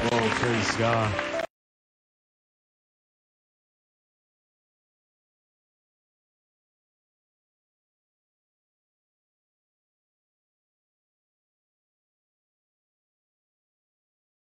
Oh, praise God.